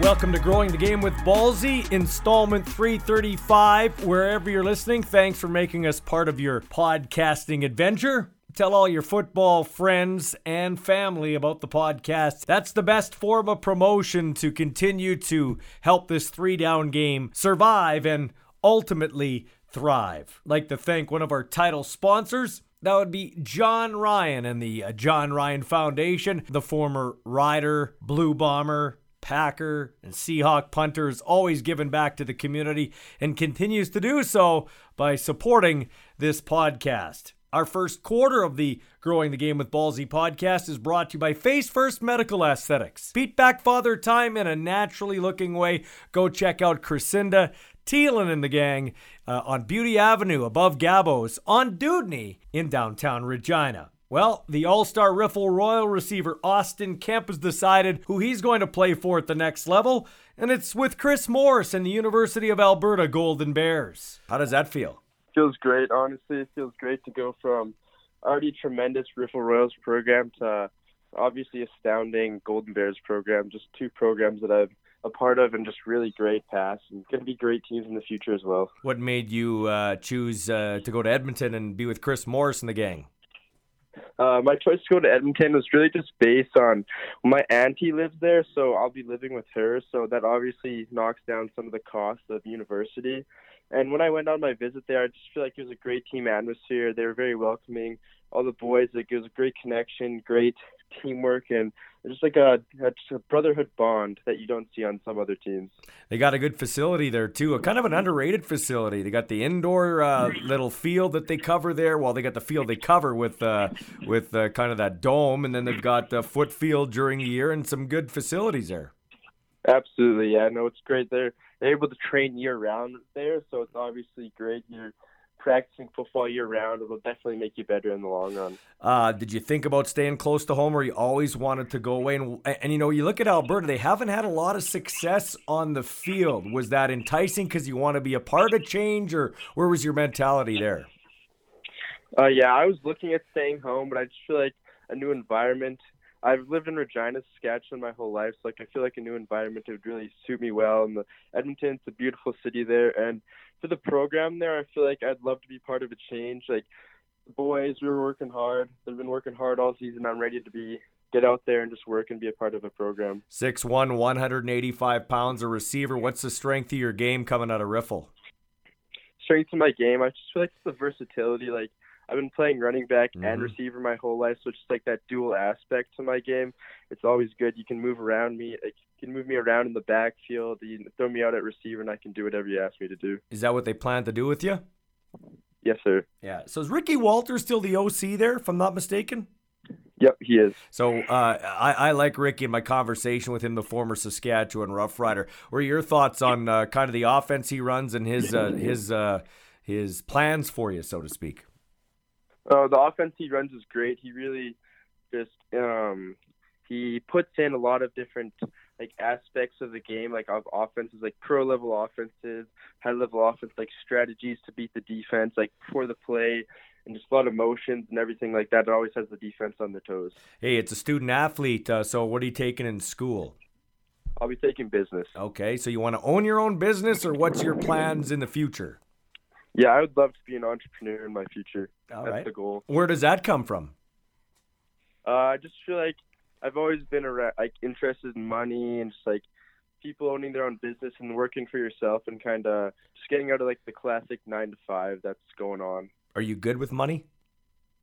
Welcome to Growing the Game with Ballsy, installment 335. Wherever you're listening, thanks for making us part of your podcasting adventure. Tell all your football friends and family about the podcast. That's the best form of promotion to continue to help this three down game survive and ultimately thrive. I'd like to thank one of our title sponsors. That would be John Ryan and the uh, John Ryan Foundation, the former Rider, Blue Bomber, Packer, and Seahawk punter is always given back to the community and continues to do so by supporting this podcast. Our first quarter of the Growing the Game with Ballsy podcast is brought to you by Face First Medical Aesthetics. Beat back father time in a naturally looking way. Go check out Crescinda, Thielen and the gang uh, on Beauty Avenue above Gabos on Dewdney in downtown Regina. Well, the All Star Riffel Royal receiver Austin Kemp has decided who he's going to play for at the next level, and it's with Chris Morris and the University of Alberta Golden Bears. How does that feel? Feels great, honestly. It feels great to go from already tremendous Riffel Royals program to obviously astounding Golden Bears program. Just two programs that I've a part of and just really great past and going to be great teams in the future as well. What made you uh, choose uh, to go to Edmonton and be with Chris Morris and the gang? Uh, my choice to go to Edmonton was really just based on my auntie lives there, so I'll be living with her. So that obviously knocks down some of the costs of university. And when I went on my visit there, I just feel like it was a great team atmosphere. They were very welcoming. All the boys, like it was a great connection, great teamwork, and just like a, a, brotherhood bond that you don't see on some other teams. They got a good facility there too, a kind of an underrated facility. They got the indoor uh, little field that they cover there. Well, they got the field they cover with uh, with uh, kind of that dome, and then they've got the foot field during the year and some good facilities there. Absolutely, yeah. No, it's great. They're they're able to train year round there, so it's obviously great. You're practicing football year round. It'll definitely make you better in the long run. Uh, did you think about staying close to home, or you always wanted to go away? And, and you know, you look at Alberta; they haven't had a lot of success on the field. Was that enticing because you want to be a part of change, or where was your mentality there? Uh, yeah, I was looking at staying home, but I just feel like a new environment. I've lived in Regina, Saskatchewan my whole life, so like I feel like a new environment would really suit me well. And the Edmonton's a beautiful city there, and for the program there, I feel like I'd love to be part of a change. Like the boys, we were working hard. They've been working hard all season. I'm ready to be get out there and just work and be a part of a program. 6'1", 185 pounds, a receiver. What's the strength of your game coming out of Riffel? Strength of my game, I just feel like it's the versatility. Like I've been playing running back mm-hmm. and receiver my whole life, so it's just like that dual aspect to my game. It's always good. You can move around me. Like, can move me around in the backfield. You throw me out at receiver, and I can do whatever you ask me to do. Is that what they plan to do with you? Yes, sir. Yeah. So is Ricky Walters still the OC there, if I'm not mistaken? Yep, he is. So uh, I, I, like Ricky in my conversation with him, the former Saskatchewan Rough Rider. What are your thoughts on uh, kind of the offense he runs and his uh, his uh, his plans for you, so to speak? Uh, the offense he runs is great. He really just um, he puts in a lot of different like aspects of the game, like of offenses, like pro level offenses, high level offense, like strategies to beat the defense, like for the play, and just a lot of motions and everything like that. It always has the defense on their toes. Hey, it's a student athlete. Uh, so what are you taking in school? I'll be taking business. Okay, so you want to own your own business, or what's your plans in the future? Yeah, I would love to be an entrepreneur in my future. All That's right. the goal. Where does that come from? Uh, I just feel like I've always been around, like interested in money and just like people owning their own business and working for yourself and kind of just getting out of like the classic nine to five that's going on. Are you good with money?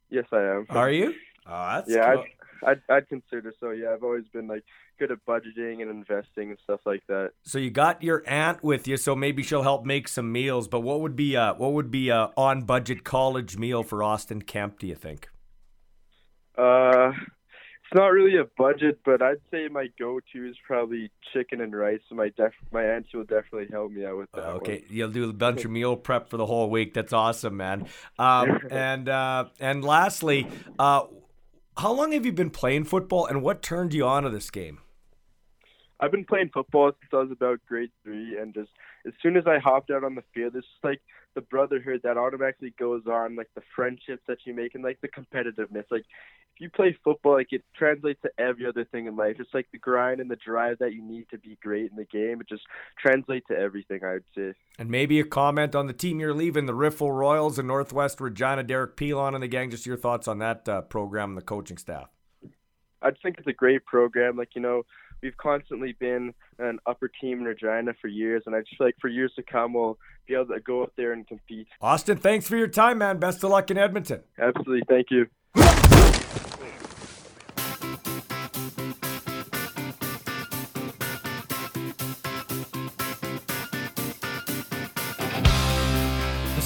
Yes, I am. Are you? Oh, that's yeah, cool. I'd, I'd, I'd consider so. Yeah, I've always been like good at budgeting and investing and stuff like that. So you got your aunt with you, so maybe she'll help make some meals. But what would be a what would be a on budget college meal for Austin Kemp? Do you think? Uh, it's not really a budget, but I'd say my go-to is probably chicken and rice. So my def- my auntie will definitely help me out with that. Okay, one. you'll do a bunch of meal prep for the whole week. That's awesome, man. Um, and uh, and lastly, uh, how long have you been playing football, and what turned you on to this game? I've been playing football since I was about grade three, and just as soon as I hopped out on the field, it's just like the brotherhood that automatically goes on, like the friendships that you make, and like the competitiveness. Like if you play football, like it translates to every other thing in life. It's like the grind and the drive that you need to be great in the game. It just translates to everything, I would say. And maybe a comment on the team you're leaving, the Riffel Royals in Northwest Regina, Derek Pilon and the gang. Just your thoughts on that uh, program and the coaching staff. I just think it's a great program. Like you know, we've constantly been an upper team in Regina for years, and I just feel like for years to come, we'll be able to go up there and compete. Austin, thanks for your time, man. Best of luck in Edmonton. Absolutely, thank you.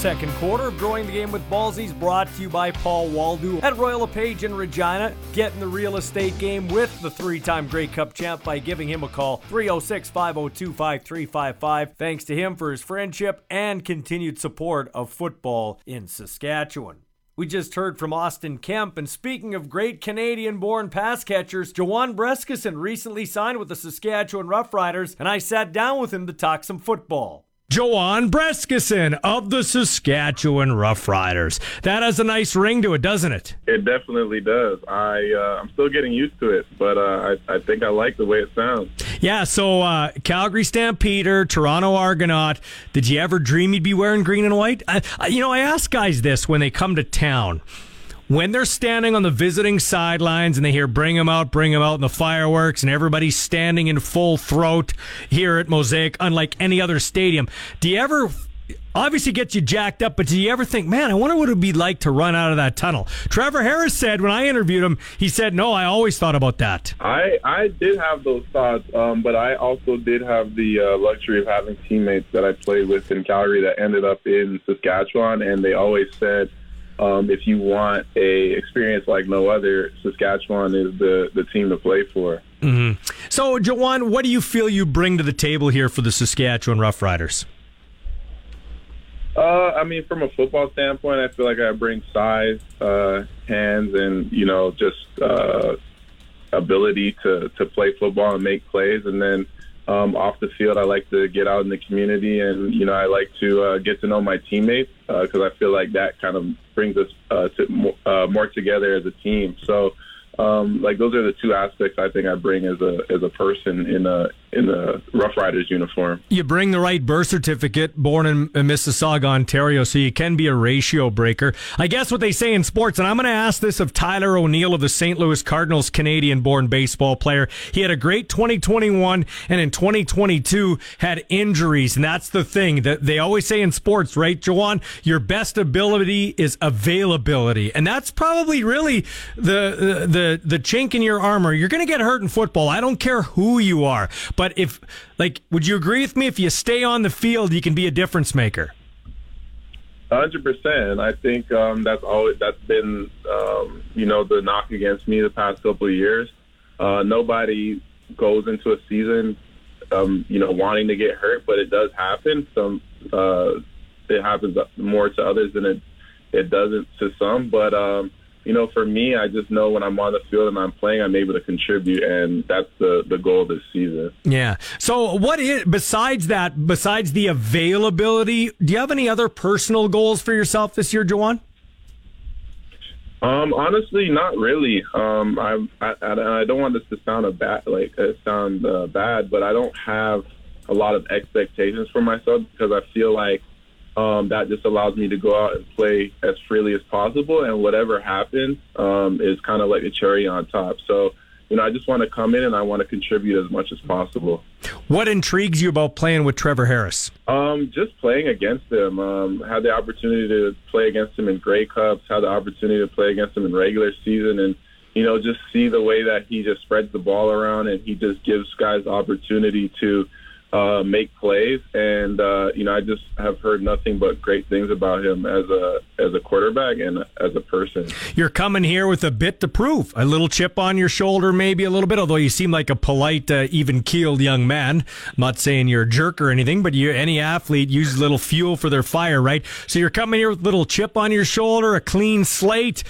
Second quarter of Growing the Game with Ballsies brought to you by Paul Waldo at Royal LePage in Regina. Get in the real estate game with the three time Grey Cup champ by giving him a call 306 502 5355. Thanks to him for his friendship and continued support of football in Saskatchewan. We just heard from Austin Kemp, and speaking of great Canadian born pass catchers, Juwan Brescacin recently signed with the Saskatchewan Roughriders, and I sat down with him to talk some football. Juwan Brescacin of the Saskatchewan Roughriders. That has a nice ring to it, doesn't it? It definitely does. I uh, I'm still getting used to it, but uh, I I think I like the way it sounds. Yeah. So uh, Calgary Stampeder, Toronto Argonaut. Did you ever dream you'd be wearing green and white? I, you know, I ask guys this when they come to town when they're standing on the visiting sidelines and they hear bring them out, bring them out, and the fireworks, and everybody's standing in full throat here at Mosaic, unlike any other stadium, do you ever obviously gets you jacked up, but do you ever think, man, I wonder what it would be like to run out of that tunnel? Trevor Harris said when I interviewed him, he said, no, I always thought about that. I, I did have those thoughts, um, but I also did have the uh, luxury of having teammates that I played with in Calgary that ended up in Saskatchewan, and they always said, um, if you want a experience like no other, Saskatchewan is the, the team to play for. Mm-hmm. So, Juwan, what do you feel you bring to the table here for the Saskatchewan Roughriders? Uh, I mean, from a football standpoint, I feel like I bring size, uh, hands, and you know, just uh, ability to to play football and make plays. And then um, off the field, I like to get out in the community, and you know, I like to uh, get to know my teammates because uh, I feel like that kind of brings us uh, to more, uh, more together as a team. So um, like those are the two aspects I think I bring as a as a person in a in a Rough Riders uniform. You bring the right birth certificate, born in Mississauga, Ontario, so you can be a ratio breaker. I guess what they say in sports, and I'm going to ask this of Tyler O'Neill of the St. Louis Cardinals, Canadian-born baseball player. He had a great 2021, and in 2022 had injuries, and that's the thing that they always say in sports, right, Juwan? Your best ability is availability, and that's probably really the the the, the chink in your armor. You're going to get hurt in football. I don't care who you are. But if, like, would you agree with me? If you stay on the field, you can be a difference maker. Hundred percent. I think um, that's always that's been um, you know the knock against me the past couple of years. Uh, nobody goes into a season um, you know wanting to get hurt, but it does happen. Some uh, it happens more to others than it it doesn't to some. But um, you know, for me, I just know when I'm on the field and I'm playing, I'm able to contribute, and that's the the goal this season. Yeah. So, what is besides that? Besides the availability, do you have any other personal goals for yourself this year, Juwan? Um, honestly, not really. Um, I, I I don't want this to sound a bad like it sound uh, bad, but I don't have a lot of expectations for myself because I feel like um, that just allows me to go out and play as freely as possible, and whatever happens um, is kind of like a cherry on top. So, you know, I just want to come in and I want to contribute as much as possible. What intrigues you about playing with Trevor Harris? Um, just playing against him. Um, had the opportunity to play against him in Grey Cups. Had the opportunity to play against him in regular season, and you know, just see the way that he just spreads the ball around and he just gives guys opportunity to uh, make plays, and uh, you know I just have heard nothing but great things about him as a as a quarterback and as a person. You're coming here with a bit to prove, a little chip on your shoulder, maybe a little bit. Although you seem like a polite, uh, even keeled young man. I'm not saying you're a jerk or anything, but you any athlete uses a little fuel for their fire, right? So you're coming here with a little chip on your shoulder, a clean slate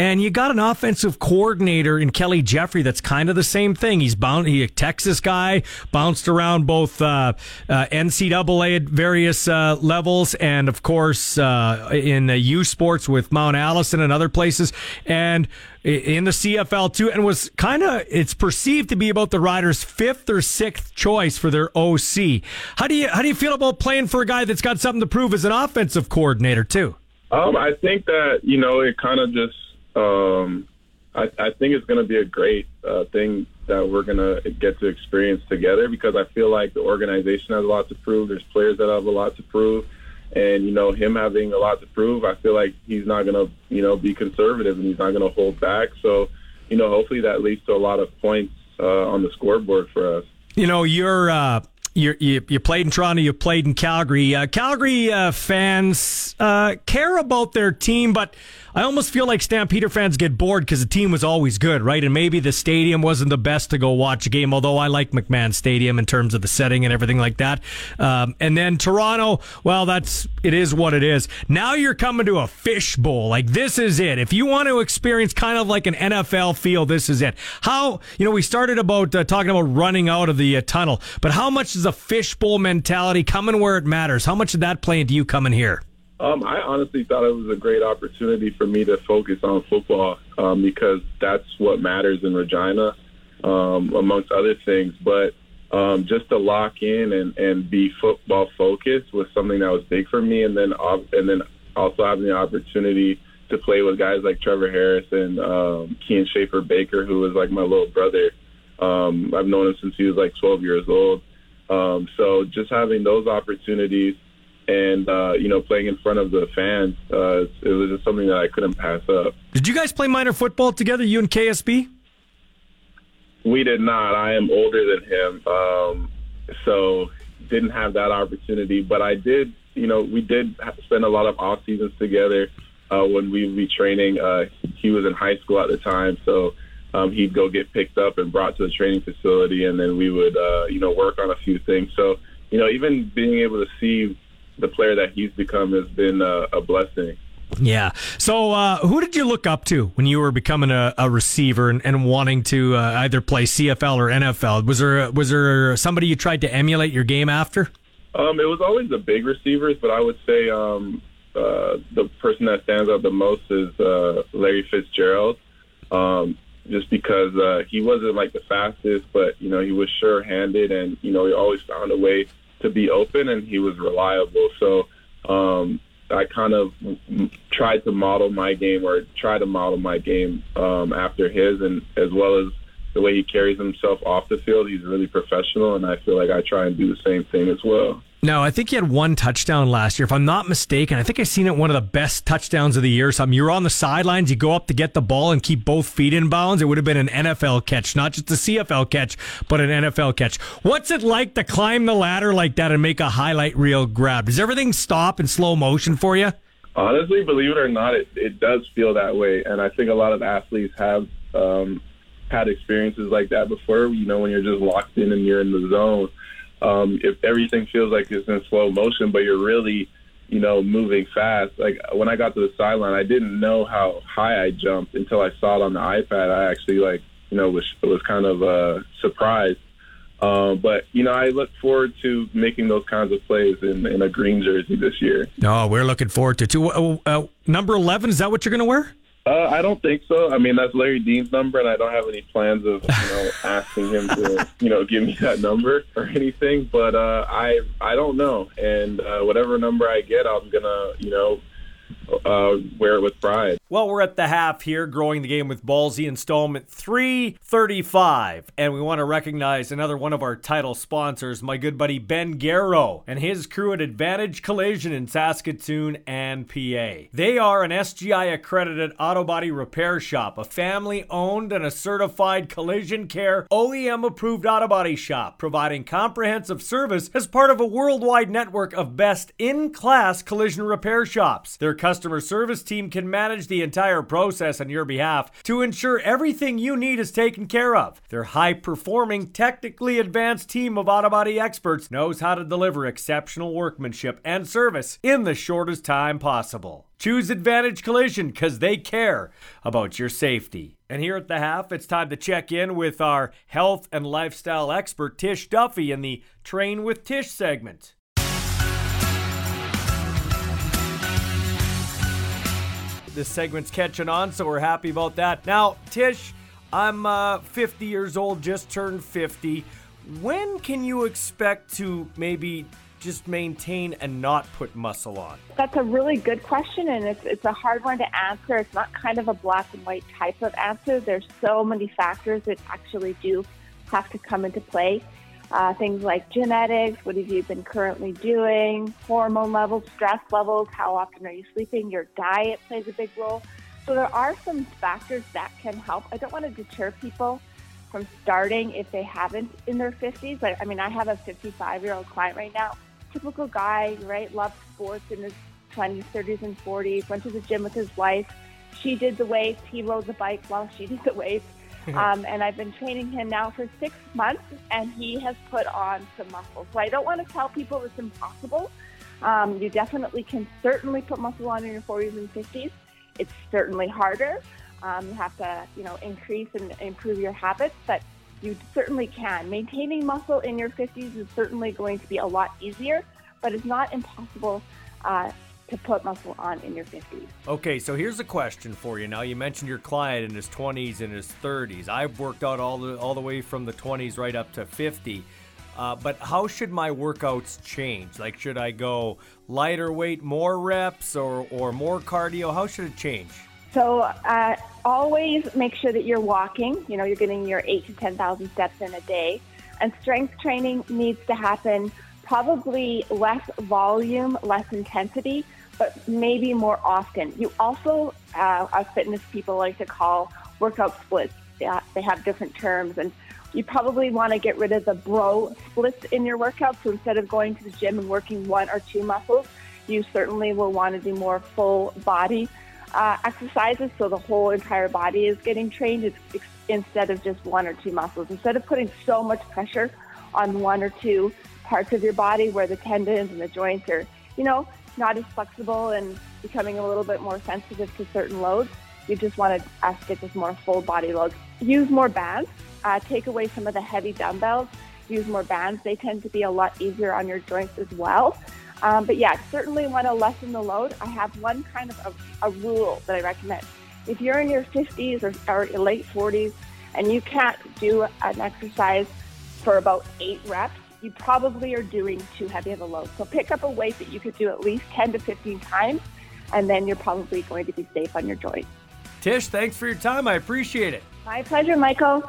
and you got an offensive coordinator in Kelly Jeffrey that's kind of the same thing. He's bound, he a Texas guy, bounced around both uh, uh, NCAA at various uh, levels, and of course uh, in U Sports with Mount Allison and other places, and in the CFL too, and was kind of it's perceived to be about the Riders' fifth or sixth choice for their OC. How do you how do you feel about playing for a guy that's got something to prove as an offensive coordinator too? Um, I think that you know it kind of just um, I, I think it's going to be a great uh, thing that we're going to get to experience together because I feel like the organization has a lot to prove. There's players that have a lot to prove. And, you know, him having a lot to prove, I feel like he's not going to, you know, be conservative and he's not going to hold back. So, you know, hopefully that leads to a lot of points uh, on the scoreboard for us. You know, you're uh, you you played in Toronto, you played in Calgary. Uh, Calgary uh, fans uh, care about their team, but I almost feel like Stampeder fans get bored because the team was always good, right? And maybe the stadium wasn't the best to go watch a game, although I like McMahon Stadium in terms of the setting and everything like that. Um, and then Toronto, well, that's it is what it is. Now you're coming to a fishbowl. Like this is it. If you want to experience kind of like an NFL feel, this is it. How you know we started about uh, talking about running out of the uh, tunnel, but how much is a fishbowl mentality coming where it matters? How much did that play into you coming here? Um, I honestly thought it was a great opportunity for me to focus on football um, because that's what matters in Regina, um, amongst other things. But um, just to lock in and, and be football focused was something that was big for me. And then and then also having the opportunity to play with guys like Trevor Harris and um, Kian Schaffer Baker, who was like my little brother. Um, I've known him since he was like 12 years old. Um, so just having those opportunities – and uh, you know playing in front of the fans uh, it was just something that I couldn't pass up. Did you guys play minor football together, you and KSB? We did not. I am older than him, um, so didn't have that opportunity. But I did. You know, we did spend a lot of off seasons together uh, when we would be training. Uh, he was in high school at the time, so. Um, he'd go get picked up and brought to the training facility, and then we would, uh, you know, work on a few things. So, you know, even being able to see the player that he's become has been a, a blessing. Yeah. So, uh, who did you look up to when you were becoming a, a receiver and, and, wanting to uh, either play CFL or NFL? Was there was there somebody you tried to emulate your game after? Um, it was always the big receivers, but I would say um, uh, the person that stands out the most is uh, Larry Fitzgerald. Um, just because uh, he wasn't like the fastest, but you know he was sure-handed, and you know he always found a way to be open, and he was reliable. So um, I kind of tried to model my game, or try to model my game um, after his, and as well as the way he carries himself off the field. He's really professional, and I feel like I try and do the same thing as well. No, I think he had one touchdown last year. If I'm not mistaken, I think I seen it one of the best touchdowns of the year. Something you're on the sidelines, you go up to get the ball and keep both feet in bounds. It would have been an NFL catch, not just a CFL catch, but an NFL catch. What's it like to climb the ladder like that and make a highlight reel grab? Does everything stop in slow motion for you? Honestly, believe it or not, it, it does feel that way, and I think a lot of athletes have um, had experiences like that before. You know, when you're just locked in and you're in the zone um, if everything feels like it's in slow motion, but you're really, you know, moving fast. Like when I got to the sideline, I didn't know how high I jumped until I saw it on the iPad. I actually like, you know, was was kind of uh, surprised. Um, but you know, I look forward to making those kinds of plays in, in a green jersey this year. No, we're looking forward to. To uh, uh, number eleven, is that what you're going to wear? Uh, I don't think so. I mean, that's Larry Dean's number, and I don't have any plans of you know asking him to you know give me that number or anything. But uh, I I don't know, and uh, whatever number I get, I'm gonna you know uh, wear it with pride. Well, we're at the half here, growing the game with Ballsy installment 335. And we want to recognize another one of our title sponsors, my good buddy Ben Garrow and his crew at Advantage Collision in Saskatoon and PA. They are an SGI accredited auto body repair shop, a family owned and a certified collision care OEM approved auto body shop, providing comprehensive service as part of a worldwide network of best in class collision repair shops. Their customers customer service team can manage the entire process on your behalf to ensure everything you need is taken care of. Their high performing, technically advanced team of auto body experts knows how to deliver exceptional workmanship and service in the shortest time possible. Choose Advantage Collision because they care about your safety. And here at the half, it's time to check in with our health and lifestyle expert, Tish Duffy, in the Train with Tish segment. This segment's catching on, so we're happy about that. Now, Tish, I'm uh, 50 years old, just turned 50. When can you expect to maybe just maintain and not put muscle on? That's a really good question, and it's, it's a hard one to answer. It's not kind of a black and white type of answer. There's so many factors that actually do have to come into play. Uh, things like genetics, what have you been currently doing, hormone levels, stress levels, how often are you sleeping, your diet plays a big role. So there are some factors that can help. I don't want to deter people from starting if they haven't in their 50s. I, I mean, I have a 55 year old client right now typical guy, right? Loved sports in his 20s, 30s, and 40s. Went to the gym with his wife. She did the weights. He rode the bike while she did the weights. Um, and I've been training him now for six months, and he has put on some muscle. So I don't want to tell people it's impossible. Um, you definitely can certainly put muscle on in your 40s and 50s. It's certainly harder. Um, you have to, you know, increase and improve your habits, but you certainly can. Maintaining muscle in your 50s is certainly going to be a lot easier, but it's not impossible uh, to put muscle on in your 50s. Okay, so here's a question for you. Now you mentioned your client in his 20s and his 30s. I've worked out all the all the way from the 20s right up to 50. Uh, but how should my workouts change? Like, should I go lighter weight, more reps, or or more cardio? How should it change? So uh, always make sure that you're walking. You know, you're getting your eight to ten thousand steps in a day, and strength training needs to happen probably less volume, less intensity, but maybe more often. You also, uh, as fitness people like to call workout splits. They have different terms, and you probably want to get rid of the bro splits in your workout. So instead of going to the gym and working one or two muscles, you certainly will want to do more full body uh, exercises so the whole entire body is getting trained instead of just one or two muscles. Instead of putting so much pressure on one or two parts of your body where the tendons and the joints are, you know, not as flexible and becoming a little bit more sensitive to certain loads, you just want to uh, stick with more full body loads. Use more bands. Uh, take away some of the heavy dumbbells. Use more bands. They tend to be a lot easier on your joints as well. Um, but yeah, certainly want to lessen the load. I have one kind of a, a rule that I recommend. If you're in your 50s or, or late 40s and you can't do an exercise for about eight reps, you probably are doing too heavy of a load. So pick up a weight that you could do at least 10 to 15 times, and then you're probably going to be safe on your joints. Tish, thanks for your time. I appreciate it. My pleasure, Michael.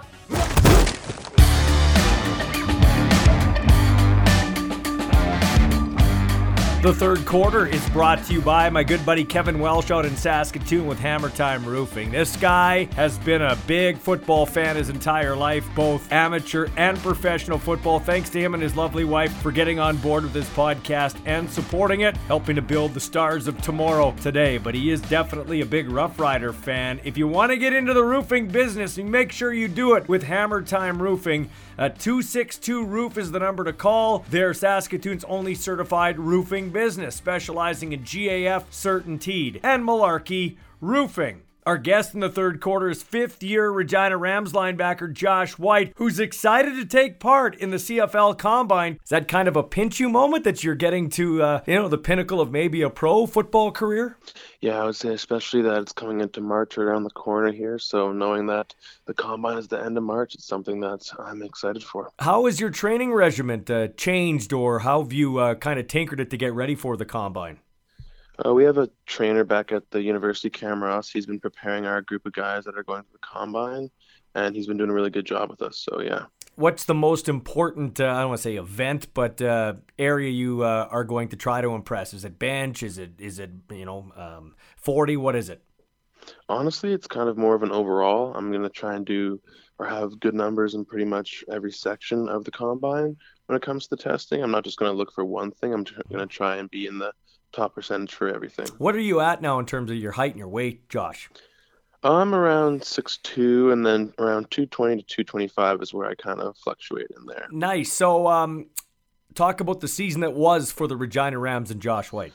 The third quarter is brought to you by my good buddy Kevin Welsh out in Saskatoon with Hammer Time Roofing. This guy has been a big football fan his entire life, both amateur and professional football. Thanks to him and his lovely wife for getting on board with this podcast and supporting it, helping to build the stars of tomorrow today. But he is definitely a big Rough Rider fan. If you want to get into the roofing business, make sure you do it with Hammer Time Roofing. Uh, a 262 Roof is the number to call. They're Saskatoon's only certified roofing business, specializing in GAF, CertainTeed, and Malarkey Roofing. Our guest in the third quarter is fifth year Regina Rams linebacker Josh White, who's excited to take part in the CFL Combine. Is that kind of a pinch you moment that you're getting to, uh, you know, the pinnacle of maybe a pro football career? Yeah, I would say especially that it's coming into March around the corner here. So knowing that the Combine is the end of March, it's something that I'm excited for. How has your training regimen uh, changed, or how have you uh, kind of tinkered it to get ready for the Combine? Uh, we have a trainer back at the University Camaros. He's been preparing our group of guys that are going to the combine, and he's been doing a really good job with us. So yeah. What's the most important? Uh, I don't want to say event, but uh, area you uh, are going to try to impress? Is it bench? Is it is it you know um, forty? What is it? Honestly, it's kind of more of an overall. I'm going to try and do or have good numbers in pretty much every section of the combine when it comes to the testing. I'm not just going to look for one thing. I'm going to try and be in the top percentage for everything. What are you at now in terms of your height and your weight, Josh? I'm around six two, and then around 220 to 225 is where I kind of fluctuate in there. Nice. So, um, talk about the season that was for the Regina Rams and Josh White.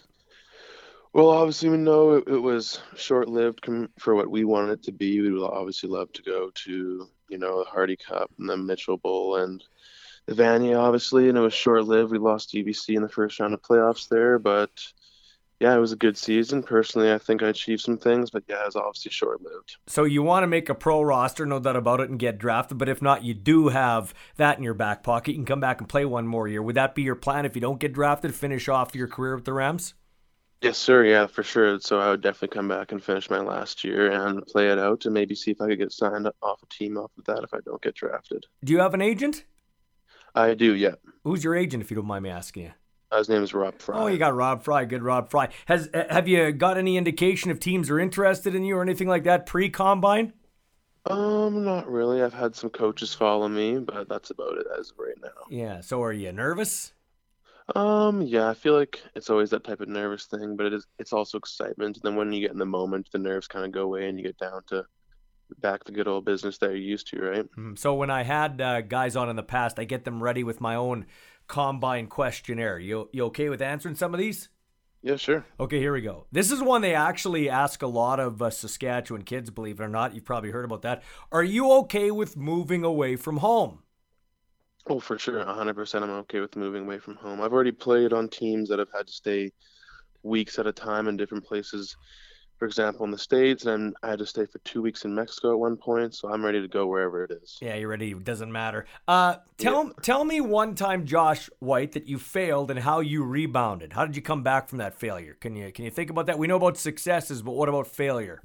Well, obviously, we know it, it was short lived for what we wanted it to be. We would obviously love to go to, you know, the Hardy Cup and the Mitchell Bowl and the Vanier, obviously, and it was short lived. We lost UBC in the first round of playoffs there, but yeah, it was a good season. Personally, I think I achieved some things, but yeah, it was obviously short lived. So you want to make a pro roster, no doubt about it, and get drafted. But if not, you do have that in your back pocket. You can come back and play one more year. Would that be your plan if you don't get drafted? Finish off your career with the Rams? Yes, sir. Yeah, for sure. So I would definitely come back and finish my last year and play it out, and maybe see if I could get signed off a team off of that if I don't get drafted. Do you have an agent? I do. Yeah. Who's your agent, if you don't mind me asking you? His name is Rob Fry. Oh, you got Rob Fry. Good Rob Fry. Has have you got any indication if teams are interested in you or anything like that pre combine? Um, not really. I've had some coaches follow me, but that's about it as of right now. Yeah. So are you nervous? Um, yeah, I feel like it's always that type of nervous thing, but it is it's also excitement. And then when you get in the moment, the nerves kind of go away and you get down to back the good old business that you're used to, right? Mm, So when I had uh, guys on in the past, I get them ready with my own combine questionnaire. You you okay with answering some of these? Yeah, sure. Okay, here we go. This is one they actually ask a lot of uh, Saskatchewan kids, believe it or not. You've probably heard about that. Are you okay with moving away from home? Oh, for sure. 100% I'm okay with moving away from home. I've already played on teams that have had to stay weeks at a time in different places. For example, in the States, and I had to stay for two weeks in Mexico at one point, so I'm ready to go wherever it is. Yeah, you're ready. It doesn't matter. Uh, tell tell me one time, Josh White, that you failed and how you rebounded. How did you come back from that failure? Can you can you think about that? We know about successes, but what about failure?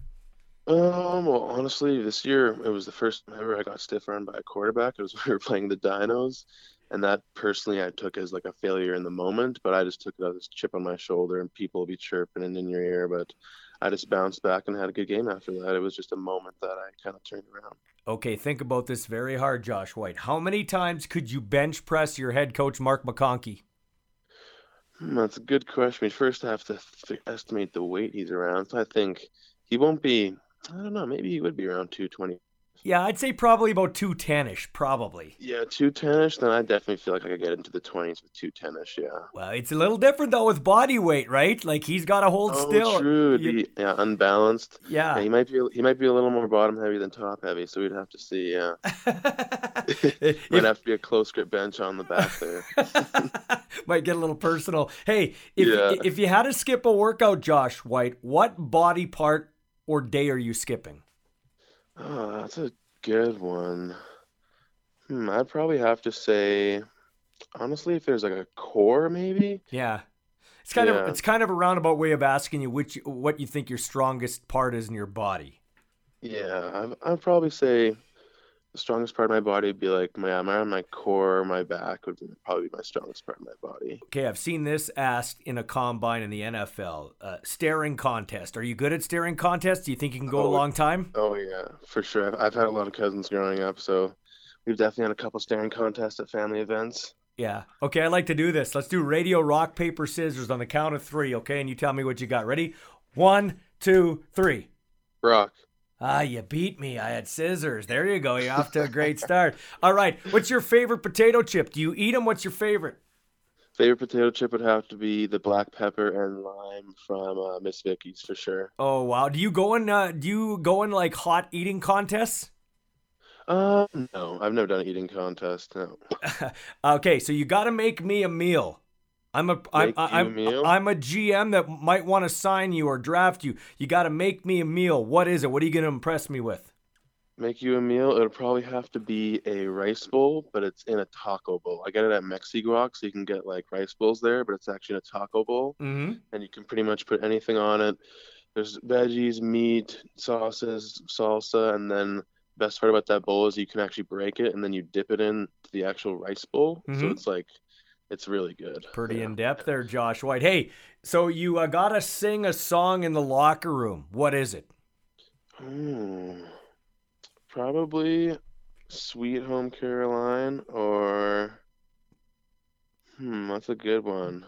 Um, well, honestly, this year it was the first time ever I got stiff armed by a quarterback. It was when we were playing the Dinos, and that personally I took as like a failure in the moment, but I just took it as a chip on my shoulder, and people will be chirping and in your ear, but I just bounced back and had a good game after that. It was just a moment that I kind of turned around. Okay, think about this very hard, Josh White. How many times could you bench press your head coach Mark McConkey? Hmm, that's a good question. We First, have to th- estimate the weight he's around. So I think he won't be. I don't know. Maybe he would be around 220. Yeah, I'd say probably about 210ish, probably. Yeah, 210ish. Then I definitely feel like I could get into the 20s with 210ish. Yeah. Well, it's a little different though with body weight, right? Like he's got to hold Oh, still. true. You- be yeah, unbalanced. yeah. Yeah, he might be. He might be a little more bottom heavy than top heavy. So we'd have to see. Yeah, might have to be a close grip bench on the back there. Might get a little personal. Hey, if Yeah. if you had to skip a workout, Josh White, what body part or day are you skipping? Oh, that's a good one. Hmm, I'd probably have to say, honestly, if there's like a core, maybe. Yeah. It's kind of it's kind of a roundabout way of asking you which what you think your strongest part is in your body. Yeah, I'd, I'd probably say strongest part of my body would be like my my my core, my back would probably be my strongest part of my body. Okay, I've seen this asked in a combine in the NFL. Uh, staring contest. Are you good at staring contests? Do you think you can go a Oh, long time? Oh yeah, for sure. I've, I've had a lot of cousins growing up, so we've definitely had a couple staring contests at family events. Yeah. Okay, I like to do this. Let's do radio rock paper scissors on the count of three. Okay, and you tell me what you got. Ready? One, two, three. Rock. Ah, you beat me. I had scissors. There you go. You're off to a great start. All right. What's your favorite potato chip? Do you eat them? What's your favorite? Favorite potato chip would have to be the black pepper and lime from uh, Miss Vickie's for sure. Oh wow. Do you go in? Uh, do you go in like hot eating contests? Uh, no, I've never done an eating contest. No. okay, so you got to make me a meal. I'm a I'm Make you a I'm. I'm a GM that might want to sign you or draft you. You got to make me a meal. What is it? What are you going to impress me with? Make you a meal. It'll probably have to be a rice bowl, but it's in a taco bowl. I get it at Mexiguac, so you can get like rice bowls there, but it's actually in a taco bowl, Mm-hmm. and you can pretty much put anything on it. There's veggies, meat, sauces, salsa, and then best part about that bowl is you can actually break it and then you dip it in the actual rice bowl. So Mhm. it's like, it's really good. Pretty Yeah. in depth there, Josh White. Hey, so you uh, got to sing a song in the locker room. What is it? Hmm. Probably Sweet Home Caroline or hmm, that's a good one.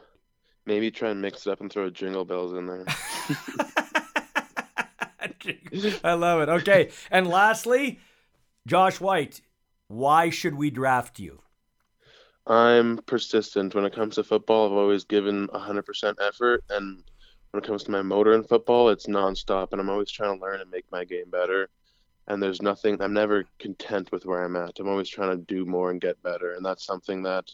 Maybe try and mix it up and throw jingle bells in there. I love it. Okay. And lastly, Josh White, why should we draft you? I'm persistent. When it comes to football, I've always given 100% effort. And when it comes to my motor in football, it's nonstop. And I'm always trying to learn and make my game better. And there's nothing, I'm never content with where I'm at. I'm always trying to do more and get better. And that's something that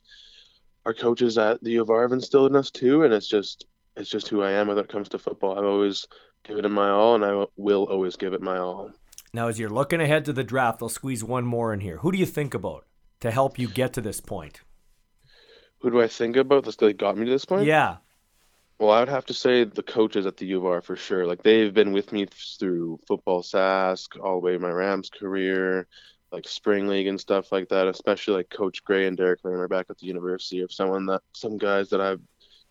our coaches at the U of R have instilled in us too. And it's just, it's just who I am when it comes to football. I've always given it my all, and I will always give it my all. Now, as you're looking ahead to the draft, I'll squeeze one more in here. Who do you think about to help you get to this point? Who do I think about that's that got me to this point? Yeah. Well, I would have to say the coaches at the U of R for sure. Like they've been with me through football Sask, all the way my Rams career, like spring league and stuff like that. Especially like Coach Gray and Derek Lamer back at the university of someone that some guys that I've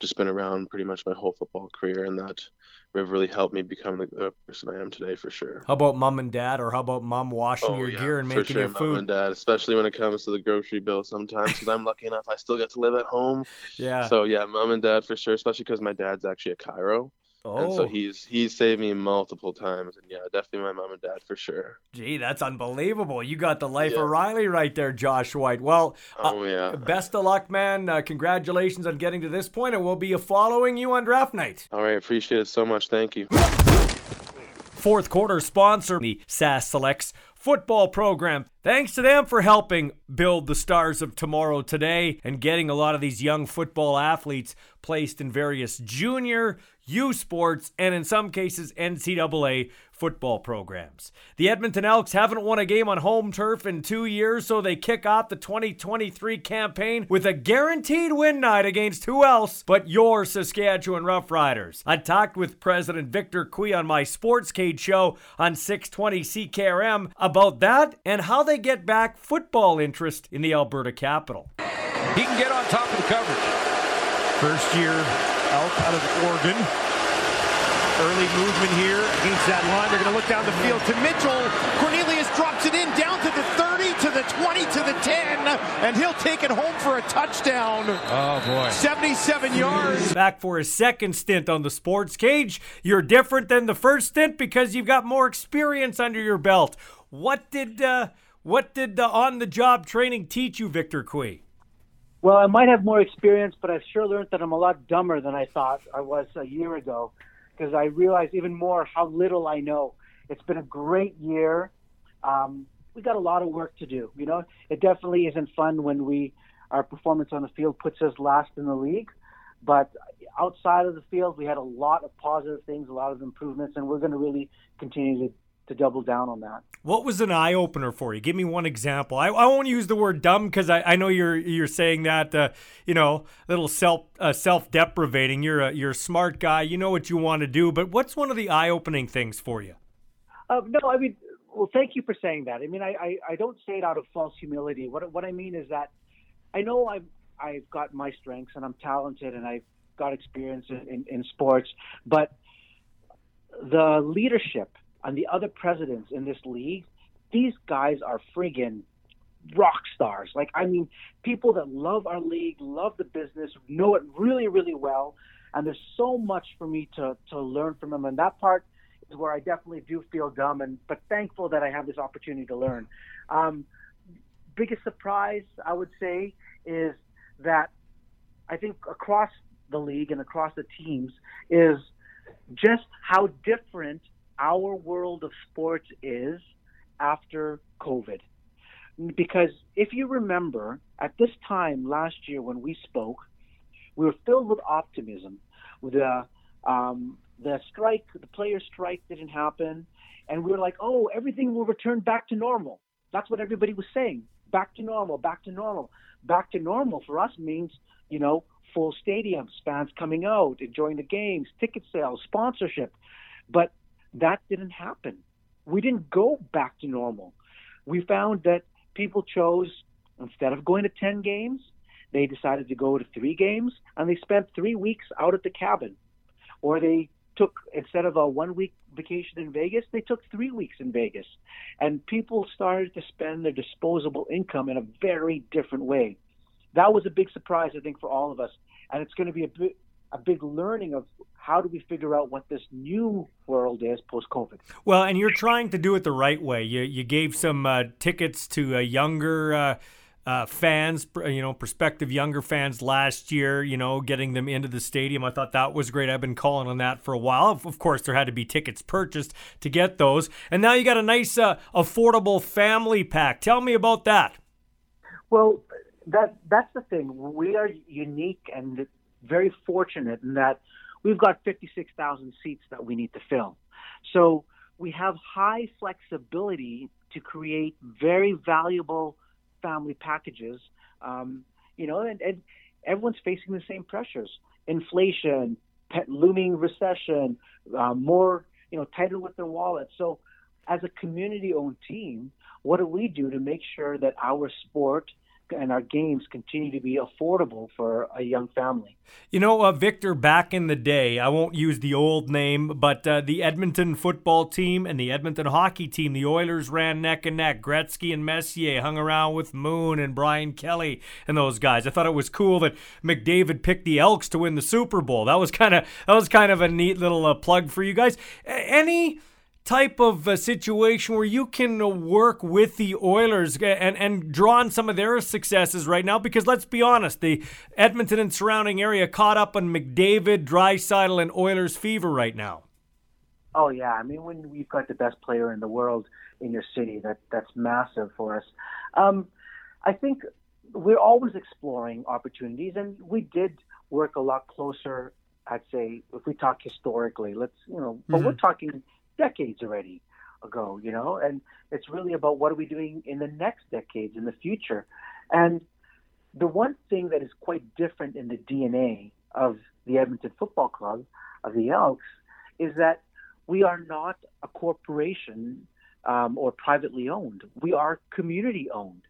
just been around pretty much my whole football career, and that have really helped me become the person I am today for sure. How about mom and dad, or how about mom washing oh, your yeah, gear and making sure, your food? Mom and dad, especially when it comes to the grocery bill sometimes, because I'm lucky enough I still get to live at home. Yeah. So yeah, mom and dad for sure, especially because my dad's actually a chiro. Oh. And so he's he's saved me multiple times, and yeah, definitely my mom and dad for sure. Gee, that's unbelievable! You got the life Yeah. of Riley right there, Josh White. Well, uh, Oh yeah. best of luck, man. Uh, congratulations on getting to this point, and we'll be following you on draft night. All right, appreciate it so much. Thank you. Fourth quarter sponsor, the SAS Selects football program. Thanks to them for helping build the stars of tomorrow today and getting a lot of these young football athletes placed in various junior, U sports, and in some cases, NCAA football programs. The Edmonton Elks haven't won a game on home turf in two years, so they kick off the 2023 campaign with a guaranteed win night against who else but your Saskatchewan Roughriders. I talked with President Victor Cui on my Sports Cage show on 620 CKRM about that and how they get back football interest in the Alberta capital. He can get on top of the coverage. First year elk out of Oregon. Early movement here against that line. They're going to look down the field to Mitchell. Cornelius drops it in down to the 30, to the 20, to the 10, and he'll take it home for a touchdown. Oh boy. 77 yards. Back for his second stint on the sports cage. You're different than the first stint because you've got more experience under your belt. What did uh, what did the on the job training teach you, Victor Cui? Well, I might have more experience, but I've sure learned that I'm a lot dumber than I thought I was a year ago because I realized even more how little I know. It's been a great year. Um, we got a lot of work to do. You know, it definitely isn't fun when we our performance on the field puts us last in the league, but outside of the field, we had a lot of positive things, a lot of improvements, and we're going to really continue to to double down on that. What was an eye opener for you? Give me one example. I, I won't use the word dumb because I, I know you're you're saying that uh, you know a little self uh, self deprivating. You're a you're a smart guy. You know what you want to do. But what's one of the eye opening things for you? Uh, no, I mean, well, thank you for saying that. I mean, I, I, I don't say it out of false humility. What what I mean is that I know I've I've got my strengths and I'm talented and I've got experience in, in, in sports, but the leadership and the other presidents in this league, these guys are friggin' rock stars. Like, I mean, people that love our league, love the business, know it really, really well. And there's so much for me to, to learn from them. And that part is where I definitely do feel dumb, and but thankful that I have this opportunity to learn. Um, biggest surprise, I would say, is that I think across the league and across the teams is just how different our world of sports is after COVID. Because if you remember, at this time last year when we spoke, we were filled with optimism. The um, the strike, the player strike didn't happen, and we were like, oh, everything will return back to normal. That's what everybody was saying. Back to normal, back to normal. Back to normal for us means, you know, full stadiums, fans coming out, enjoying the games, ticket sales, sponsorship. But that didn't happen. We didn't go back to normal. We found that people chose, instead of going to 10 games, they decided to go to three games and they spent three weeks out at the cabin. Or they took, instead of a one week vacation in Vegas, they took three weeks in Vegas. And people started to spend their disposable income in a very different way. That was a big surprise, I think, for all of us. And it's going to be a a big learning of how do we figure out what this new world is post COVID. Well, and you're trying to do it the right way. You you gave some uh, tickets to a younger. Uh, uh, fans, you know, prospective younger fans last year, you know, getting them into the stadium. I thought that was great. I've been calling on that for a while. Of course, there had to be tickets purchased to get those. And now you got a nice, uh, affordable family pack. Tell me about that. Well, that that's the thing. We are unique and very fortunate in that we've got 56,000 seats that we need to fill. So we have high flexibility to create very valuable family packages. Um, you know, and, and everyone's facing the same pressures: inflation, pet, looming recession, uh, more you know tighter with their wallets. So, as a community-owned team, what do we do to make sure that our sport and our games continue to be affordable for a young family. You know, uh, Victor, back in the day, I won't use the old name, but uh, the Edmonton football team and the Edmonton hockey team, the Oilers ran neck and neck. Gretzky and Messier hung around with Moon and Brian Kelly and those guys. I thought it was cool that McDavid picked the Elks to win the Super Bowl. That was kind of that was kind of a neat little uh, plug for you guys. Any type of a situation where you can uh, work with the Oilers and, and draw on some of their successes right now? Because let's be honest, the Edmonton and surrounding area caught up on McDavid, Draisaitl, and Oilers fever right now. Oh yeah, I mean when you've got the best player in the world in your city, that that's massive for us. Um, I think we're always exploring opportunities, and we did work a lot closer. I'd say if we talk historically, let's you know, but mm-hmm. we're talking decades already ago, you know, and it's really about what are we doing in the next decades in the future. And the one thing that is quite different in the DNA of the Edmonton Football Club, of the Elks, is that we are not a corporation um, or privately owned. We are community owned.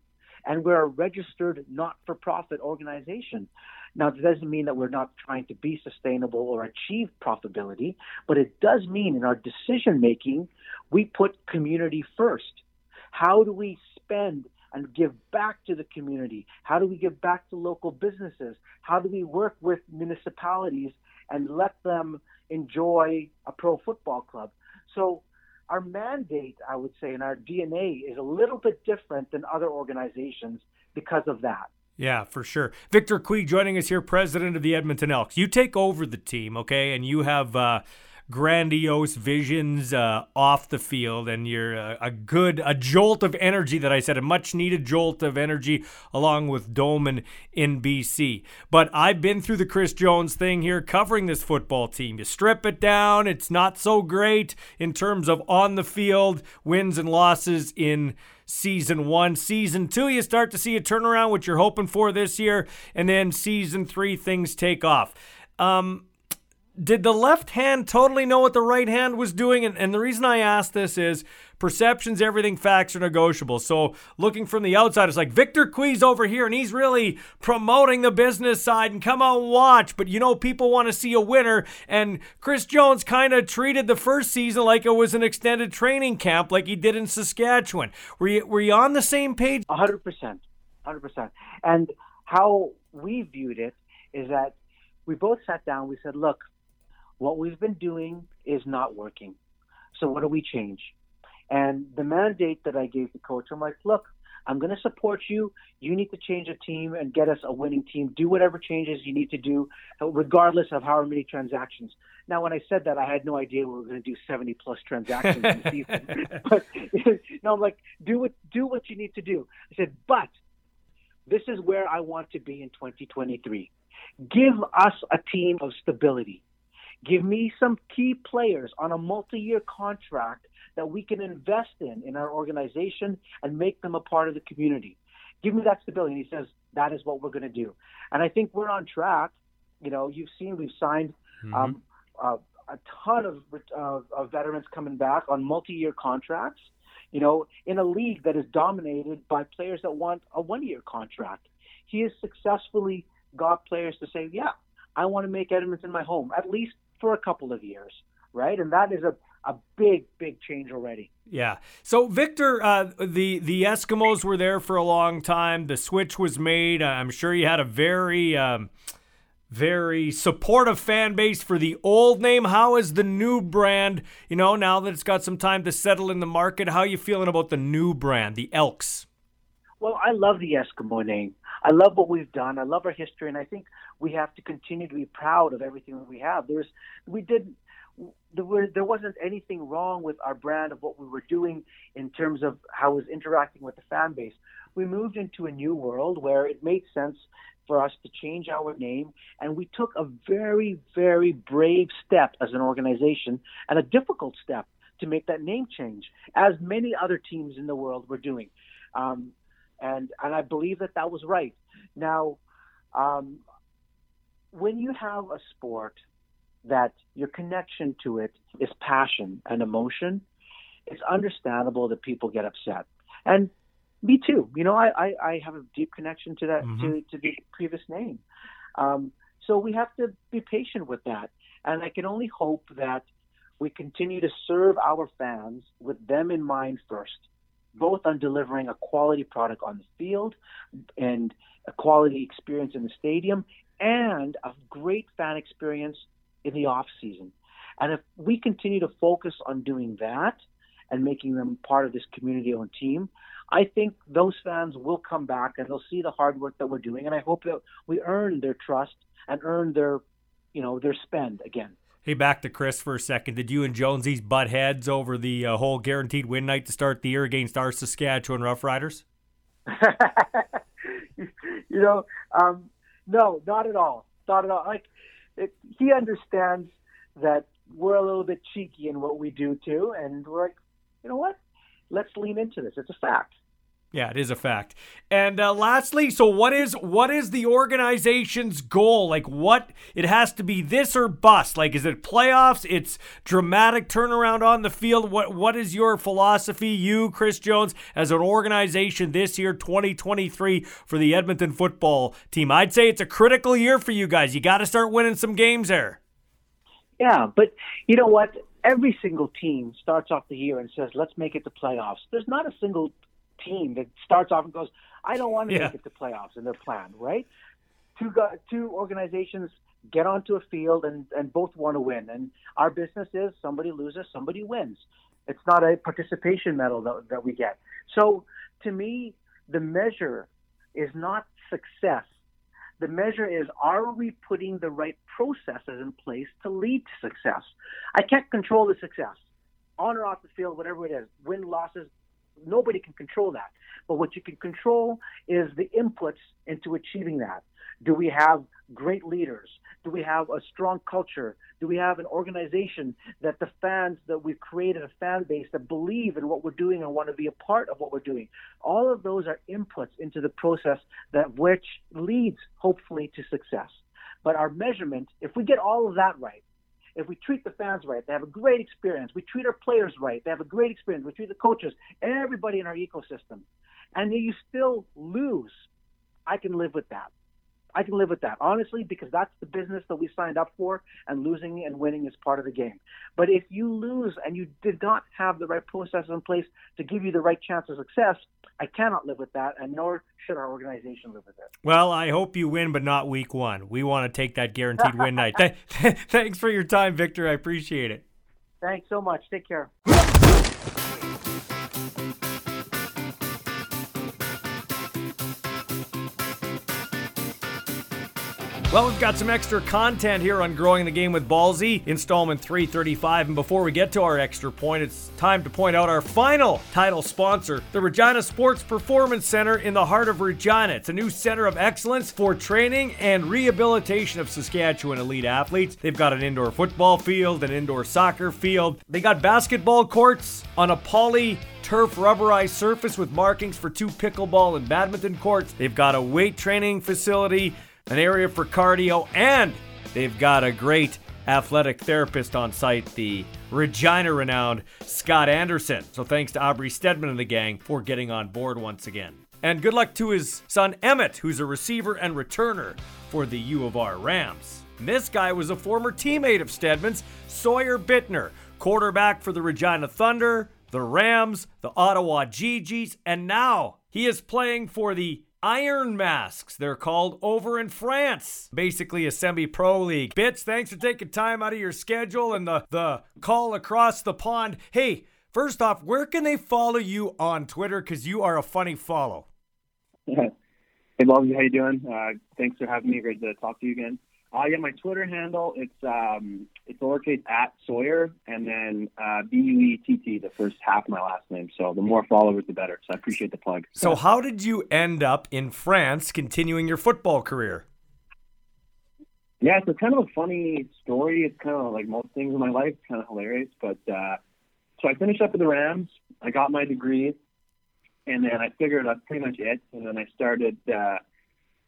And we're a registered not for profit organization. Now, it doesn't mean that we're not trying to be sustainable or achieve profitability, but it does mean in our decision making, we put community first. How do we spend and give back to the community? How do we give back to local businesses? How do we work with municipalities and let them enjoy a pro football club? So, our mandate, I would say, and our DNA is a little bit different than other organizations because of that. Yeah, for sure. Victor Cui joining us here, president of the Edmonton Elks. You take over the team, okay, and you have uh, grandiose visions uh, off the field, and you're a, a, good, a jolt of energy that I said, a much needed jolt of energy along with Doman in BC. But I've been through the Chris Jones thing here covering this football team. You strip it down, it's not so great in terms of on the field wins and losses in season one. Season two, you start to see a turnaround, which you're hoping for this year. And then season three, things take off. Um, did the left hand totally know what the right hand was doing? And, and the reason I ask this is perceptions, everything, facts are negotiable. So looking from the outside, it's like Victor Cui's over here and he's really promoting the business side and come out and watch. But you know, people want to see a winner. And Chris Jones kind of treated the first season like it was an extended training camp, like he did in Saskatchewan. Were you, were you on the same page? 100%. 100%. And how we viewed it is that we both sat down, we said, look, what we've been doing is not working. So what do we change? And the mandate that I gave the coach, I'm like, look, I'm going to support you. You need to change a team and get us a winning team. Do whatever changes you need to do, regardless of how many transactions. Now, when I said that, I had no idea we were going to do 70 plus transactions in the season. but no, I'm like, do what do what you need to do. I said, but this is where I want to be in 2023. Give us a team of stability. Give me some key players on a multi-year contract that we can invest in in our organization and make them a part of the community. Give me that stability. And he says that is what we're going to do. And I think we're on track. You know, you've seen we've signed mm-hmm. um, uh, a ton of, uh, of veterans coming back on multi-year contracts. You know, in a league that is dominated by players that want a one-year contract. He has successfully got players to say, "Yeah, I want to make Edmonton my home, at least for a couple of years, right? And that is a, a big, big change already. Yeah. So Victor, uh, the the Eskimos were there for a long time. The switch was made. I'm sure you had a very um, very supportive fan base for the old name. How is the new brand? You know, now that it's got some time to settle in the market, how are you feeling about the new brand, the Elks? Well, I love the Eskimo name. I love what we've done. I love our history, and I think we have to continue to be proud of everything that we have. There's, we did, there, were, there wasn't anything wrong with our brand of what we were doing in terms of how it was interacting with the fan base. We moved into a new world where it made sense for us to change our name, and we took a very, very brave step as an organization and a difficult step to make that name change, as many other teams in the world were doing. Um, and and I believe that that was right. Now, um, when you have a sport that your connection to it is passion and emotion, it's understandable that people get upset. And me too. You know, I, I, I have a deep connection to that mm-hmm. to, to the previous name. Um, so we have to be patient with that. And I can only hope that we continue to serve our fans with them in mind first both on delivering a quality product on the field and a quality experience in the stadium and a great fan experience in the off season. And if we continue to focus on doing that and making them part of this community owned team, I think those fans will come back and they'll see the hard work that we're doing. And I hope that we earn their trust and earn their, you know, their spend again. Hey, back to Chris for a second. Did you and Jonesy's butt heads over the uh, whole guaranteed win night to start the year against our Saskatchewan Roughriders? you know, um, no, not at all. Not at all. Like it, he understands that we're a little bit cheeky in what we do too, and we're like, you know what? Let's lean into this. It's a fact. Yeah, it is a fact. And uh, lastly, so what is what is the organization's goal? Like, what it has to be this or bust? Like, is it playoffs? It's dramatic turnaround on the field. What what is your philosophy, you, Chris Jones, as an organization this year, 2023, for the Edmonton football team? I'd say it's a critical year for you guys. You got to start winning some games there. Yeah, but you know what? Every single team starts off the year and says, "Let's make it to playoffs." There's not a single team that starts off and goes, I don't want to yeah. make it to playoffs in their plan, right? Two two organizations get onto a field and, and both want to win. And our business is somebody loses, somebody wins. It's not a participation medal that, that we get. So to me, the measure is not success. The measure is are we putting the right processes in place to lead to success? I can't control the success on or off the field, whatever it is, win, losses, nobody can control that. But what you can control is the inputs into achieving that. Do we have great leaders? Do we have a strong culture? Do we have an organization that the fans that we've created a fan base that believe in what we're doing and want to be a part of what we're doing? All of those are inputs into the process that which leads hopefully to success. But our measurement, if we get all of that right, if we treat the fans right, they have a great experience. We treat our players right, they have a great experience. We treat the coaches, everybody in our ecosystem, and you still lose. I can live with that. I can live with that, honestly, because that's the business that we signed up for, and losing and winning is part of the game. But if you lose and you did not have the right processes in place to give you the right chance of success, I cannot live with that, and nor should our organization live with it. Well, I hope you win, but not week one. We want to take that guaranteed win night. Thanks for your time, Victor. I appreciate it. Thanks so much. Take care. Well, we've got some extra content here on Growing the Game with Ballsy, installment 335. And before we get to our extra point, it's time to point out our final title sponsor, the Regina Sports Performance Center in the heart of Regina. It's a new center of excellence for training and rehabilitation of Saskatchewan elite athletes. They've got an indoor football field, an indoor soccer field. They got basketball courts on a poly turf rubberized surface with markings for two pickleball and badminton courts. They've got a weight training facility an area for cardio, and they've got a great athletic therapist on site, the Regina renowned Scott Anderson. So thanks to Aubrey Stedman and the gang for getting on board once again. And good luck to his son Emmett, who's a receiver and returner for the U of R Rams. And this guy was a former teammate of Stedman's, Sawyer Buettner, quarterback for the Regina Thunder, the Rams, the Ottawa Gee-Gees, and now he is playing for the Iron Masks, they're called over in France. Basically a semi-pro league. Bits, thanks for taking time out of your schedule and the, the call across the pond. Hey, first off, where can they follow you on Twitter? Because you are a funny follow. Hey, Bobby, how you doing? Uh, thanks for having me. Great to talk to you again. Uh, yeah, my Twitter handle it's um, it's lowercase at Sawyer and then uh, B U E T T the first half of my last name. So the more followers, the better. So I appreciate the plug. So how did you end up in France, continuing your football career? Yeah, it's a kind of a funny story. It's kind of like most things in my life, it's kind of hilarious. But uh, so I finished up with the Rams. I got my degree, and then I figured that's pretty much it. And then I started. Uh,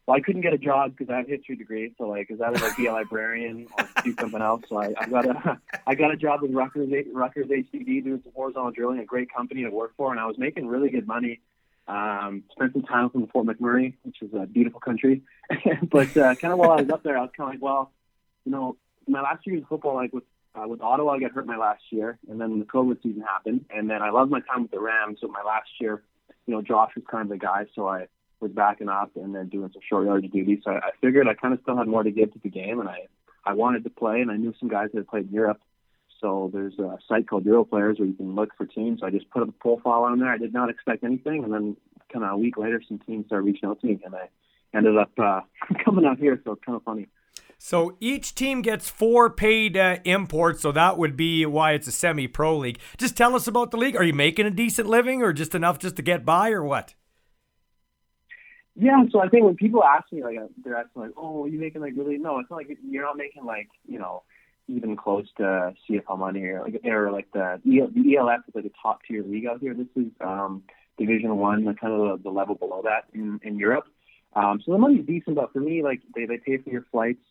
well, I couldn't get a job because I have a history degree. So like, is that like be a librarian or do something else? So I, I got a I got a job with Rutgers Rutgers HDD doing some horizontal drilling, a great company to work for, and I was making really good money. Um, spent some time from Fort McMurray, which is a beautiful country. but uh, kind of while I was up there, I was kind of like, well, you know, my last year in football, like with uh, with Ottawa, I got hurt my last year, and then the COVID season happened, and then I loved my time with the Rams. So my last year, you know, Josh was kind of the guy, so I was backing up and then doing some short yardage duty. So I, I figured I kind of still had more to give to the game, and I I wanted to play, and I knew some guys that had played in Europe. So there's a site called Euro Players where you can look for teams. So I just put a profile on there. I did not expect anything, and then kind of a week later, some teams started reaching out to me, and I ended up uh, coming out here. So it's kind of funny. So each team gets four paid uh, imports, so that would be why it's a semi-pro league. Just tell us about the league. Are you making a decent living, or just enough just to get by, or what? Yeah, so I think when people ask me, like, uh, they're asking, like, "Oh, are you making like really?" No, it's not like you're not making like you know even close to CFL money or like or like the the ELF is like a top tier league out here. This is um, Division One, like kind of the, the level below that in in Europe. Um, so the money's decent, but for me, like they they pay for your flights,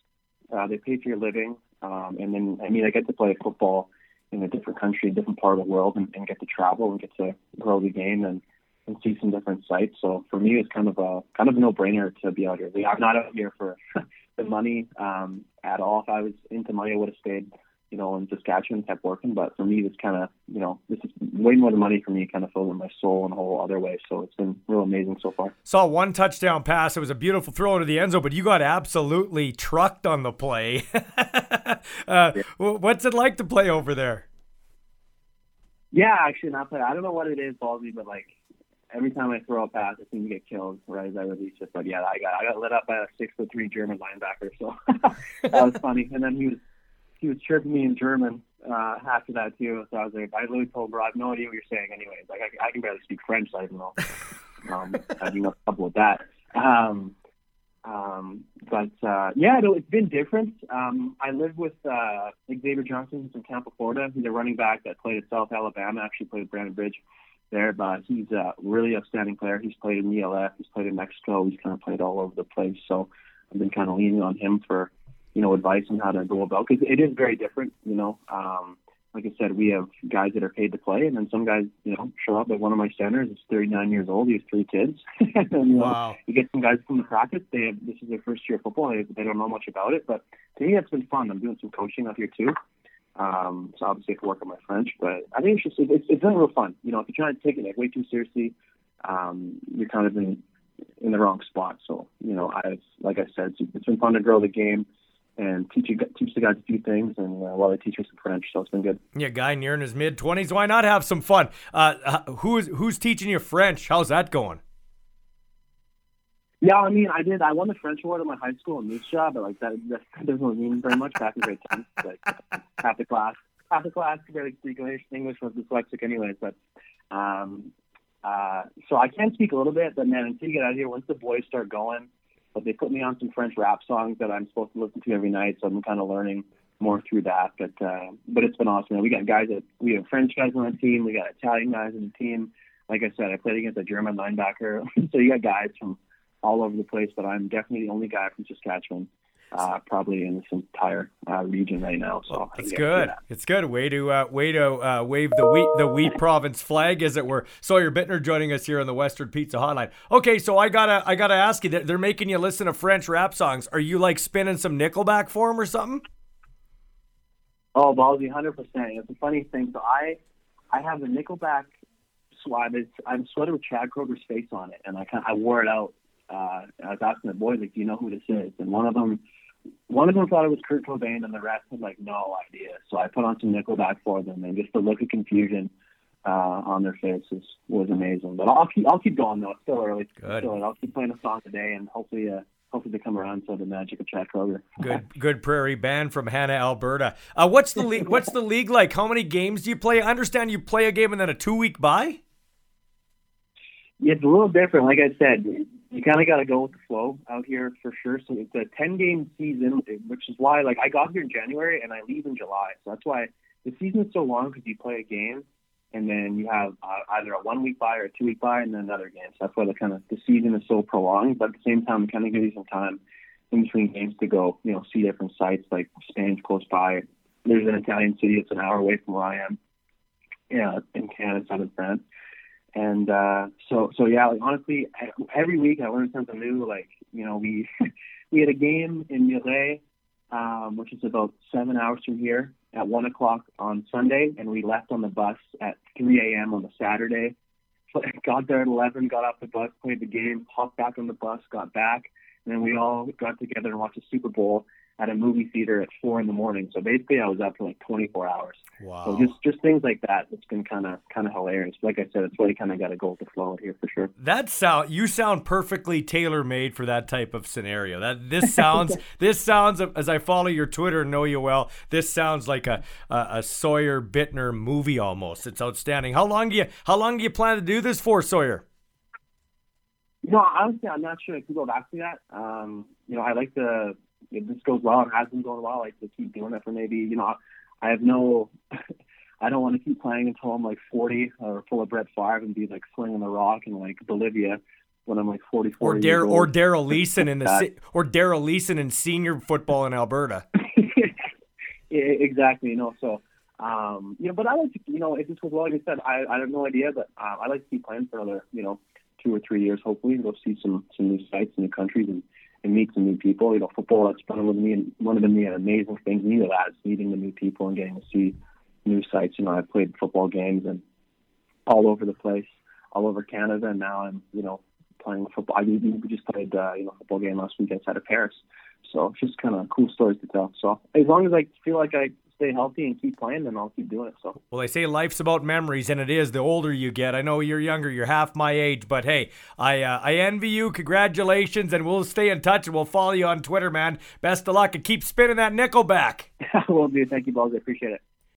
uh, they pay for your living, um, and then I mean I get to play football in a different country, a different part of the world, and, and get to travel and get to grow the game and and see some different sites. So for me, it's kind of a kind of a no-brainer to be out here. I'm not out here for the money um, at all. If I was into money, I would have stayed, you know, in Saskatchewan, and kept working. But for me, it's kind of, you know, this is way more than money for me. Kind of filling my soul in a whole other way. So it's been real amazing so far. Saw one touchdown pass. It was a beautiful throw into the end zone, but you got absolutely trucked on the play. uh, yeah. What's it like to play over there? Yeah, actually, not play. I don't know what it is, Ballsy, but like every time I throw a pass, I seem to get killed right as I release it. But yeah, I got I got lit up by a six foot three German linebacker, so that was funny. And then he was he was chirping me in German uh, after that too. So I was like, I literally told bro, I have no idea what you're saying. Anyways, like I, I can barely speak French, so I don't know. Um, I do know couple with that. Um, um, but uh, yeah, no, it's been different. Um, I live with uh, Xavier Johnson from Tampa, Florida. He's a running back that played at South Alabama. Actually played at Brandon Bridge there, but he's a really outstanding player. He's played in the ELF, he's played in Mexico, he's kind of played all over the place. So I've been kind of leaning on him for, you know, advice on how to go about because it is very different. You know, um, like I said, we have guys that are paid to play, and then some guys, you know, show up. Like one of my centers is 39 years old. He has three kids. and, you wow. Know, you get some guys from the practice. They have this is their first year of football. They, they don't know much about it, but to me, it's been fun. I'm doing some coaching up here too. Um, so obviously I have to work on my French, but I think it's just it's, it's been real fun. You know, if you're trying to take it like way too seriously, um, you're kind of in in the wrong spot. So you know, I've like I said, it's been fun to grow the game and teach you teach the guys a few things, and uh, while they teach me some French, so it's been good. Yeah, guy near in his mid twenties, why not have some fun? Uh, who's who's teaching you French? How's that going? Yeah, I mean, I did. I won the French award at my high school in Moose but like that, that doesn't mean very much back in grade ten. Like half the class, half the class barely speak English. English was dyslexic, anyways. But um, uh, so I can speak a little bit, but man, until you get out of here, once the boys start going, but they put me on some French rap songs that I'm supposed to listen to every night, so I'm kind of learning more through that. But uh, but it's been awesome. We got guys that we have French guys on the team, we got Italian guys on the team. Like I said, I played against a German linebacker, so you got guys from all over the place, but I'm definitely the only guy from Saskatchewan. Uh, probably in this entire uh, region right now. So it's good. It's good. Way to uh, way to uh, wave the wheat the wheat province flag, as it were. Sawyer Buettner joining us here on the Western Pizza Hotline. Okay, so I gotta I gotta ask you. They're making you listen to French rap songs. Are you like spinning some Nickelback for them or something? Oh, ballsy, hundred percent. It's a funny thing. So I I have the Nickelback swab. It's I'm sweater with Chad Kroeger's face on it, and I kind I wore it out uh, I was asking the boys, like, do you know who this is? And one of them, one of them thought it was Kurt Cobain, and the rest had like no idea. So I put on some Nickelback for them, and just the look of confusion uh, on their faces was amazing. But I'll keep I'll keep going though. It's still early. Good. Still, I'll keep playing a song today, and hopefully, uh, hopefully they come around to the magic of Chad Kroeger. Good, good prairie band from Hanna, Alberta. Uh, what's the league? What's the league like? How many games do you play? I understand you play a game and then a two week bye. Yeah, it's a little different. Like I said, you kind of got to go with the flow out here for sure. So it's a 10 game season, which is why, like, I got here in January and I leave in July. So that's why the season is so long because you play a game and then you have uh, either a one week bye or a two week bye and then another game. So that's why the kind of the season is so prolonged. But at the same time, it kind of gives you some time in between games to go, you know, see different sites like Spain's close by. There's an Italian city that's an hour away from where I am. Yeah, in Canada, southern France. And uh, so, so yeah, like, honestly, every week I learned something new. Like, you know, we we had a game in Mireille, um, which is about seven hours from here, at one o'clock on Sunday, and we left on the bus at 3 a.m. on the Saturday. Got there at 11, got off the bus, played the game, hopped back on the bus, got back, and then we all got together and watched the Super Bowl at a movie theater at four in the morning. So basically, I was up for like 24 hours. Wow. So just just things like that. It's been kind of kind of hilarious. Like I said, it's why you kind of got to go with the flow here for sure. That sound you sound perfectly tailor made for that type of scenario. That this sounds this sounds as I follow your Twitter and know you well. This sounds like a, a a Sawyer Buettner movie almost. It's outstanding. How long do you how long do you plan to do this for, Sawyer? You know, honestly, I'm not sure if people go back to that. Um, you know, I like to if this goes well, it has been going well, I like to keep doing it for maybe, you know, I have no, I don't want to keep playing until I'm like 40 or pull a Brett Favre and be like slinging the rock in like Bolivia when I'm like 44 or Dar- or Daryl Leeson in the se- or Daryl Leeson in senior football in Alberta. exactly, you know. So, um, you know, but I like to, you know, if this goes well, like I said, I, I have no idea, but um, I like to keep playing for another, you know, two or three years, hopefully, and go see some some new sites, new countries, and and meet some new people. You know, football that's one of the one of the amazing things me that is meeting the new people and getting to see new sites. You know, I've played football games and all over the place, all over Canada, and now I'm you know playing football. I we just played uh, you know football game last week outside of Paris. So it's just kind of cool stories to tell. So as long as I feel like I stay healthy and keep playing, then I'll keep doing it. So. Well, they say life's about memories, and it is. The older you get, I know you're younger, you're half my age, but hey, I uh, I envy you. Congratulations, and we'll stay in touch and we'll follow you on Twitter, man. Best of luck and keep spinning that Nickelback. will do. Thank you, Balls. I appreciate it.